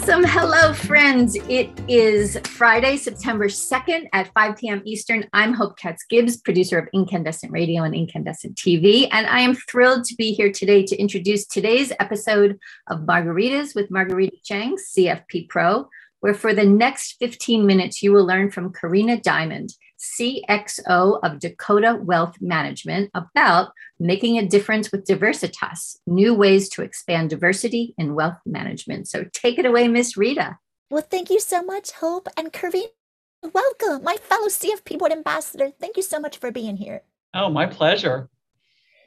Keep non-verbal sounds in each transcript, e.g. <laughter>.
Awesome. Hello, friends. It is Friday, September 2nd at 5 p.m. Eastern. I'm Hope Katz Gibbs, producer of Incandescent Radio and Incandescent TV. And I am thrilled to be here today to introduce today's episode of Margaritas with Marguerita Cheng, CFP Pro, where for the next 15 minutes, you will learn from Carina Diamond, CXO of Dakota Wealth Management, about making a difference with Diversitas, new ways to expand diversity in wealth management. So take it away, Miss Rita. Well, thank you so much, Hope and Carina. Welcome, my fellow CFP Board Ambassador. Thank you so much for being here. Oh, my pleasure.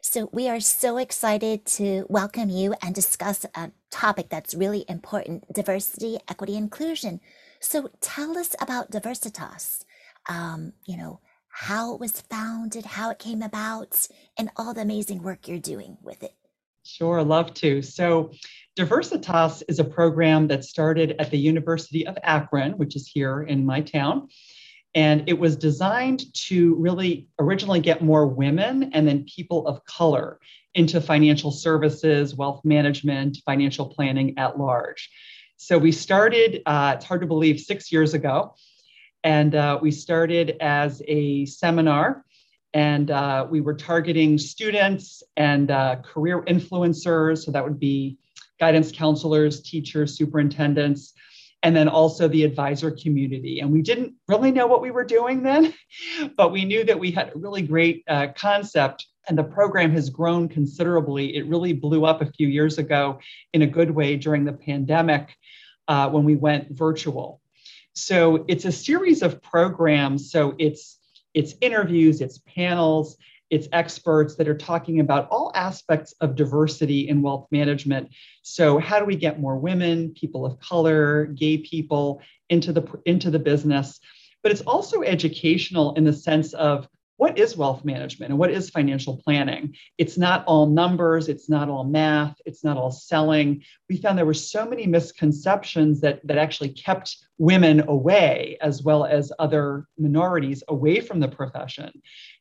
So, we are so excited to welcome you and discuss a topic that's really important diversity, equity, inclusion. So, tell us about Diversitas. Um, you know, how it was founded, how it came about, and all the amazing work you're doing with it. Sure, love to. So, Diversitas is a program that started at the University of Akron, which is here in my town. And it was designed to really originally get more women and then people of color into financial services, wealth management, financial planning at large. So we started, uh, it's hard to believe, six years ago. And uh, we started as a seminar and uh, we were targeting students and uh, career influencers. So that would be guidance counselors, teachers, superintendents, and then also the advisor community. And we didn't really know what we were doing then, <laughs> but we knew that we had a really great uh, concept. And the program has grown considerably. It really blew up a few years ago in a good way during the pandemic uh, when we went virtual. So it's a series of programs. So it's it's interviews, it's panels, it's experts that are talking about all aspects of diversity in wealth management. So how do we get more women, people of color, gay people into the into the business? But it's also educational in the sense of what is wealth management and what is financial planning? It's not all numbers, it's not all math, it's not all selling. We found there were so many misconceptions that, that actually kept women away, as well as other minorities away from the profession.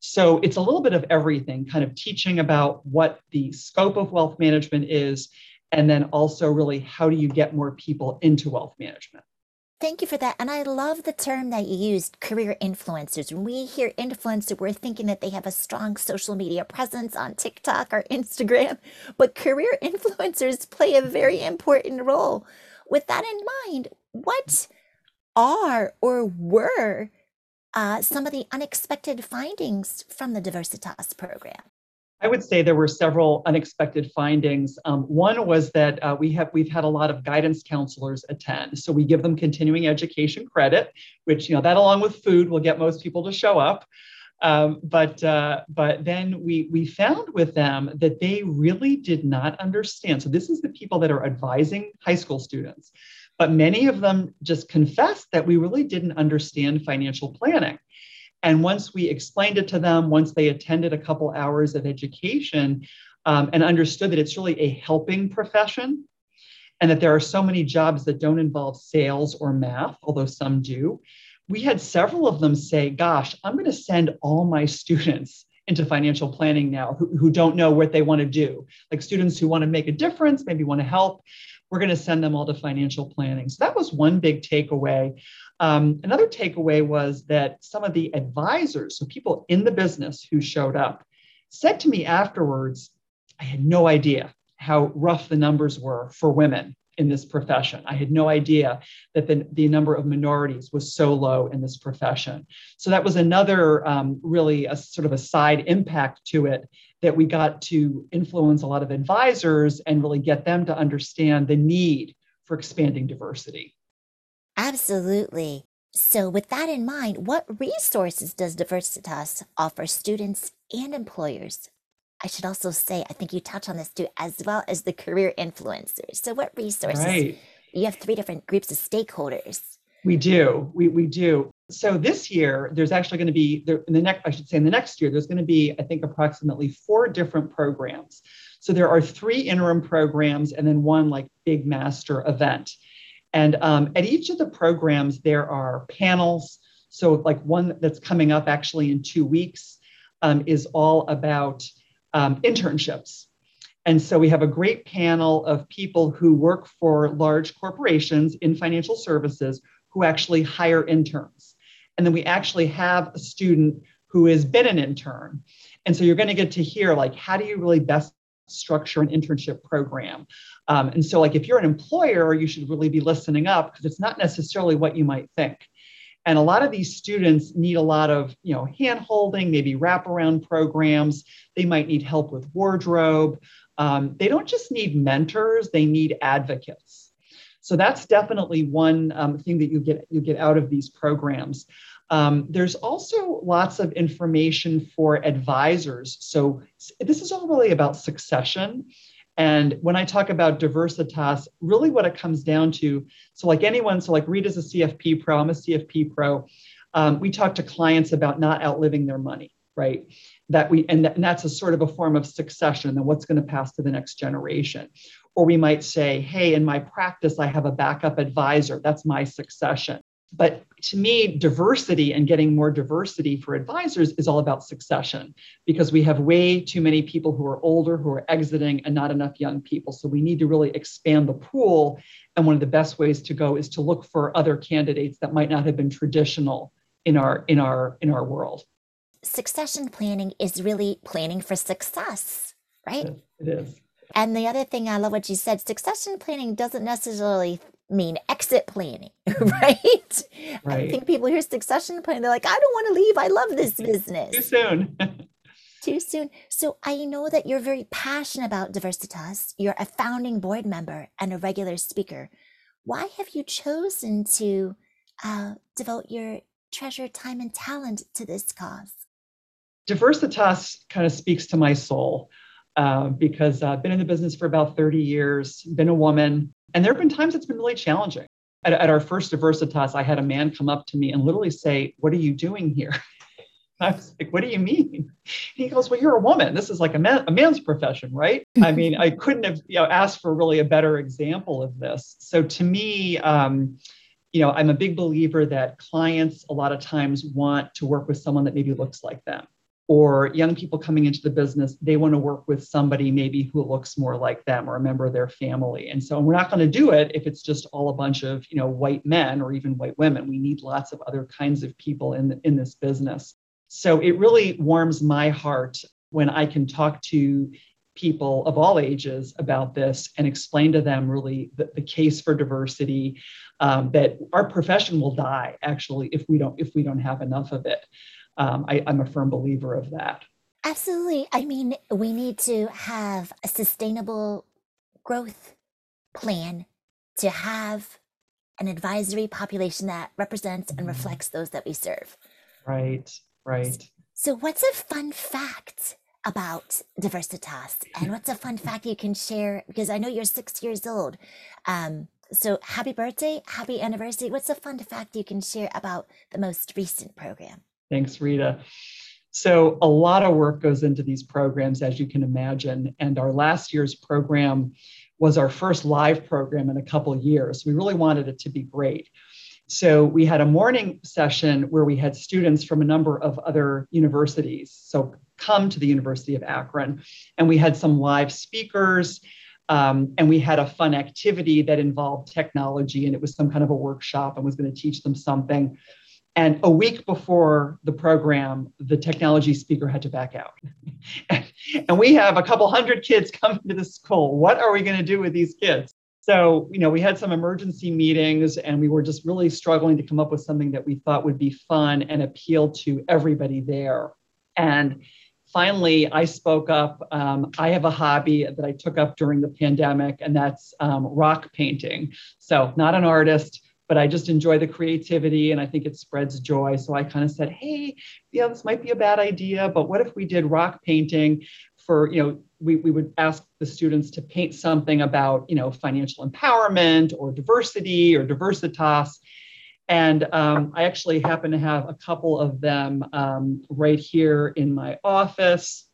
So it's a little bit of everything, kind of teaching about what the scope of wealth management is, and then also really how do you get more people into wealth management. Thank you for that. And I love the term that you used, career influencers. When we hear influencer, we're thinking that they have a strong social media presence on TikTok or Instagram, but career <laughs> influencers play a very important role. With that in mind, what are or were uh, some of the unexpected findings from the Diversitas program? I would say there were several unexpected findings. Um, one was that uh, we have we've had a lot of guidance counselors attend, so we give them continuing education credit, which you know that along with food will get most people to show up. Um, but uh, but then we we found with them that they really did not understand. So this is the people that are advising high school students, but many of them just confessed that we really didn't understand financial planning. And once we explained it to them, once they attended a couple hours of education um, and understood that it's really a helping profession and that there are so many jobs that don't involve sales or math, although some do, we had several of them say, Gosh, I'm going to send all my students into financial planning now who, who don't know what they want to do, like students who want to make a difference, maybe want to help. We're going to send them all to financial planning. So that was one big takeaway. Um, another takeaway was that some of the advisors, so people in the business who showed up, said to me afterwards, I had no idea how rough the numbers were for women in this profession. I had no idea that the, the number of minorities was so low in this profession. So that was another um, really a sort of a side impact to it that we got to influence a lot of advisors and really get them to understand the need for expanding diversity. Absolutely. So, with that in mind, what resources does Diversitas offer students and employers? I should also say, I think you touch on this too, as well as the career influencers. So, what resources? Right. You have three different groups of stakeholders. We do. We, we do. So this year, there's actually going to be there, in the next. I should say in the next year, there's going to be I think approximately four different programs. So there are three interim programs and then one like big master event. And um, at each of the programs, there are panels. So, like one that's coming up actually in two weeks um, is all about um, internships. And so we have a great panel of people who work for large corporations in financial services who actually hire interns. And then we actually have a student who has been an intern. And so you're going to get to hear like, how do you really best structure an internship program? Um, and so, like, if you're an employer, you should really be listening up because it's not necessarily what you might think. And a lot of these students need a lot of, you know, hand holding, maybe wraparound programs. They might need help with wardrobe. Um, they don't just need mentors; they need advocates. So that's definitely one um, thing that you get you get out of these programs. Um, there's also lots of information for advisors. So this is all really about succession. And when I talk about diversitas, really what it comes down to, so like anyone, so like Rita's a CFP pro, I'm a CFP pro. Um, we talk to clients about not outliving their money, right? That we and, and that's a sort of a form of succession and what's going to pass to the next generation. Or we might say, hey, in my practice, I have a backup advisor. That's my succession. But to me, diversity and getting more diversity for advisors is all about succession because we have way too many people who are older who are exiting and not enough young people. So we need to really expand the pool. And one of the best ways to go is to look for other candidates that might not have been traditional in our in our in our world. Succession planning is really planning for success, right? It is. And the other thing I love what you said, succession planning doesn't necessarily mean exit planning, right? <laughs> right? I think people hear succession planning, they're like, I don't want to leave. I love this <laughs> business. Too soon. <laughs> Too soon. So I know that you're very passionate about Diversitas. You're a founding board member and a regular speaker. Why have you chosen to uh, devote your treasure, time, and talent to this cause? Diversitas kind of speaks to my soul uh, because I've been in the business for about 30 years, been a woman, and there have been times it's been really challenging. At, at our first Diversitas, I had a man come up to me and literally say, What are you doing here? <laughs> I was like, what do you mean? he goes, well, you're a woman. This is like a, man, a man's profession, right? <laughs> I mean, I couldn't have you know, asked for really a better example of this. So to me, um, you know, I'm a big believer that clients a lot of times want to work with someone that maybe looks like them or young people coming into the business, they want to work with somebody maybe who looks more like them or a member of their family. And so we're not going to do it if it's just all a bunch of, you know, white men or even white women. We need lots of other kinds of people in, in this business. So it really warms my heart when I can talk to people of all ages about this and explain to them really the, the case for diversity um, that our profession will die actually if we don't if we don't have enough of it um, I, I'm a firm believer of that. Absolutely. I mean, we need to have a sustainable growth plan to have an advisory population that represents and mm-hmm. reflects those that we serve. Right, right. So, what's a fun fact about Diversitas? And what's a fun fact you can share? Because I know you're six years old. Um, so, happy birthday, happy anniversary. What's a fun fact you can share about the most recent program? Thanks, Rita. So, a lot of work goes into these programs, as you can imagine. And our last year's program was our first live program in a couple years. We really wanted it to be great. So, we had a morning session where we had students from a number of other universities. So, come to the University of Akron. And we had some live speakers. Um, and we had a fun activity that involved technology, and it was some kind of a workshop and was going to teach them something. And a week before the program, the technology speaker had to back out. <laughs> and we have a couple hundred kids <laughs> coming to the school. What are we going to do with these kids? So, you know, we had some emergency meetings and we were just really struggling to come up with something that we thought would be fun and appeal to everybody there. And finally, I spoke up. Um, I have a hobby that I took up during the pandemic, and that's um, rock painting. So, not an artist but I just enjoy the creativity and I think it spreads joy. So I kind of said, hey, yeah, this might be a bad idea, but what if we did rock painting for, you know, we, we would ask the students to paint something about, you know, financial empowerment or diversity or diversitas. And um, I actually happen to have a couple of them um, right here in my office.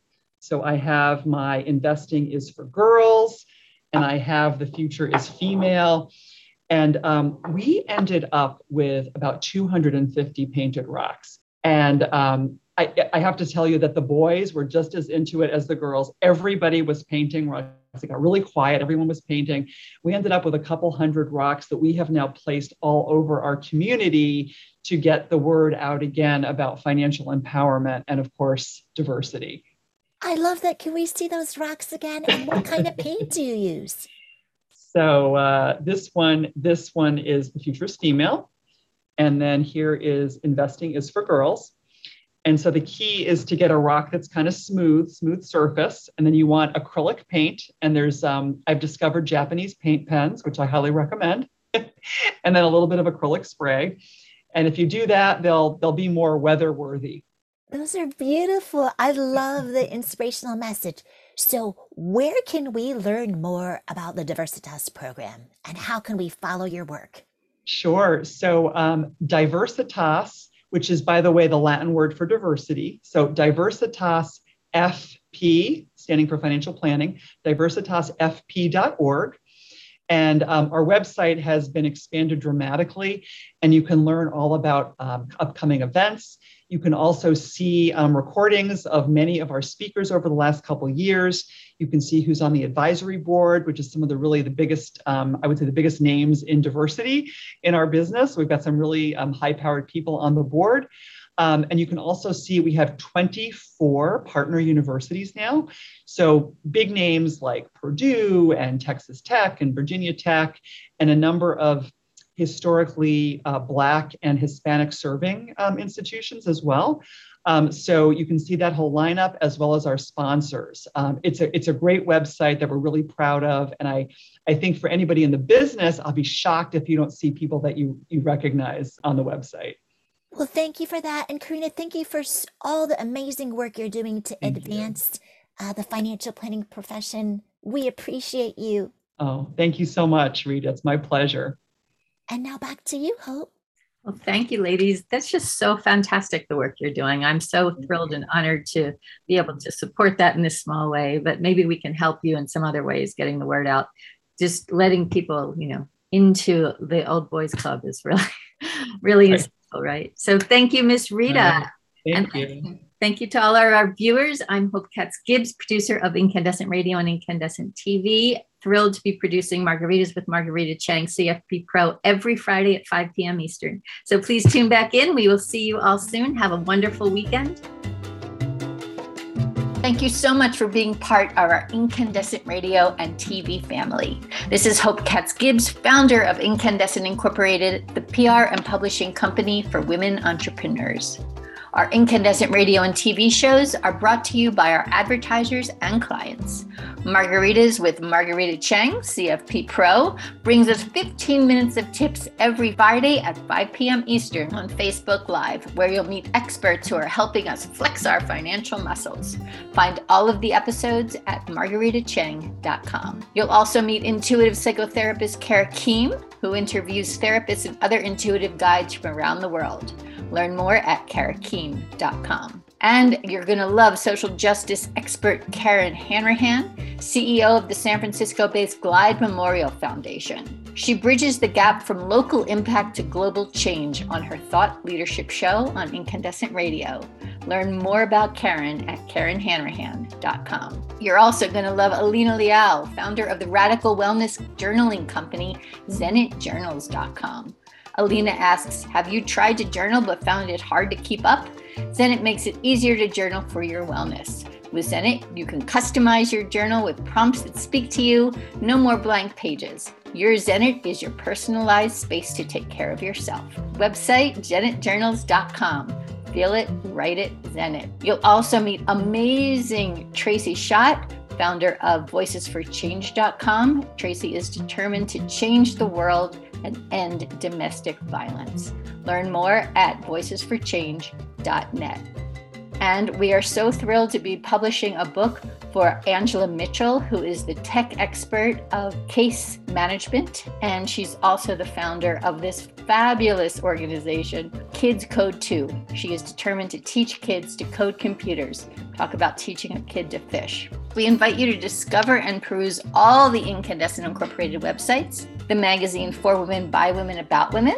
So I have my investing is for girls, and I have the future is female. And um, we ended up with about 250 painted rocks. And um, I, I have to tell you that the boys were just as into it as the girls. Everybody was painting rocks. It got really quiet. Everyone was painting. We ended up with a couple hundred rocks that we have now placed all over our community to get the word out again about financial empowerment and, of course, diversity. I love that. Can we see those rocks again? And what kind of paint do you use? So uh, this one, this one is the futurist female, and then here is investing is for girls. And so the key is to get a rock that's kind of smooth, smooth surface. And then you want acrylic paint. And there's, um, I've discovered Japanese paint pens, which I highly recommend. <laughs> and then a little bit of acrylic spray. And if you do that, they'll, they'll be more weather worthy. Those are beautiful. I love the inspirational message. So, where can we learn more about the Diversitas program and how can we follow your work? Sure. So, um, Diversitas which is, by the way, the Latin word for diversity. So Diversitas FP, standing for financial planning, diversitasfp.org. And um, our website has been expanded dramatically, and you can learn all about um, upcoming events. You can also see um, recordings of many of our speakers over the last couple years. You can see who's on the advisory board, which is some of the really the biggest, um, I would say, the biggest names in diversity in our business. We've got some really um, high-powered people on the board. Um, and you can also see we have 24 partner universities now. So big names like Purdue and Texas Tech and Virginia Tech, and a number of historically uh, Black and Hispanic serving um, institutions as well. Um, so you can see that whole lineup as well as our sponsors. Um, it's a it's a great website that we're really proud of, and I I think for anybody in the business, I'll be shocked if you don't see people that you you recognize on the website. Well, thank you for that, and Carina, thank you for all the amazing work you're doing to thank advance uh, the financial planning profession. We appreciate you. Oh, thank you so much, Rita. It's my pleasure. And now back to you, Hope. Well, thank you, ladies. That's just so fantastic, the work you're doing. I'm so thrilled and honored to be able to support that in this small way, but maybe we can help you in some other ways getting the word out. Just letting people, you know, into the old boys club is really, <laughs> really right. essential, right? So thank you, Miss Rita. Uh, thank and you. Thank you to all our, our viewers. I'm Hope Katz Gibbs, producer of Incandescent Radio and Incandescent TV thrilled to be producing Margaritas with Marguerita Cheng CFP Pro every Friday at 5 p.m. Eastern. So please tune back in. We will see you all soon. Have a wonderful weekend. Thank you so much for being part of our Incandescent Radio and TV family. This is Hope Katz Gibbs, founder of Incandescent Incorporated, the PR and publishing company for women entrepreneurs. Our incandescent radio and TV shows are brought to you by our advertisers and clients. Margaritas with Marguerita Cheng, CFP Pro, brings us 15 minutes of tips every Friday at 5 p.m. Eastern on Facebook Live, where you'll meet experts who are helping us flex our financial muscles. Find all of the episodes at margueritacheng.com. You'll also meet intuitive psychotherapist Kara Keem, who interviews therapists and other intuitive guides from around the world. Learn more at karakeem.com. And you're going to love social justice expert Karen Hanrahan, CEO of the San Francisco based Glide Memorial Foundation. She bridges the gap from local impact to global change on her Thought Leadership Show on Incandescent Radio. Learn more about Karen at KarenHanrahan.com. You're also going to love Alina Leal, founder of the radical wellness journaling company, ZenitJournals.com. Alina asks, Have you tried to journal but found it hard to keep up? Zenit makes it easier to journal for your wellness. With Zenit, you can customize your journal with prompts that speak to you, no more blank pages. Your Zenit is your personalized space to take care of yourself. Website zenitjournals.com. Feel it, write it, Zenit. You'll also meet amazing Tracy Schott, founder of voicesforchange.com. Tracy is determined to change the world and end domestic violence. Learn more at voicesforchange.net. And we are so thrilled to be publishing a book for Angela Mitchell, who is the tech expert of case management. And she's also the founder of this fabulous organization, Kids Code 2. She is determined to teach kids to code computers. Talk about teaching a kid to fish. We invite you to discover and peruse all the Incandescent Incorporated websites, the magazine For Women, By Women, About Women,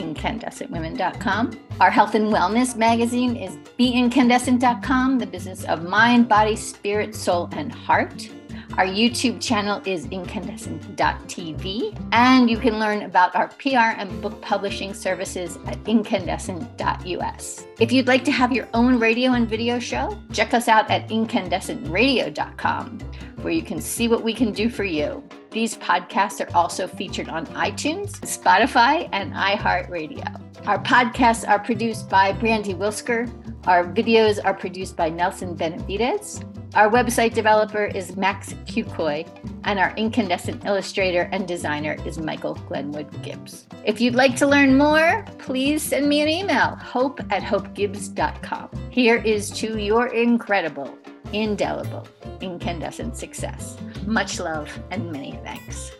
incandescentwomen.com. Our health and wellness magazine is beincandescent.com, the business of mind, body, spirit, soul, and heart. Our YouTube channel is incandescent.tv, and you can learn about our PR and book publishing services at incandescent.us. If you'd like to have your own radio and video show, check us out at incandescentradio.com, where you can see what we can do for you. These podcasts are also featured on iTunes, Spotify, and iHeartRadio. Our podcasts are produced by Brandy Wilsker. Our videos are produced by Nelson Benavides. Our website developer is Max Kukoy, and our incandescent illustrator and designer is Michael Glenwood Gibbs. If you'd like to learn more, please send me an email, hope at hopegibbs.com. Here is to your incredible, indelible, incandescent success. Much love and many thanks.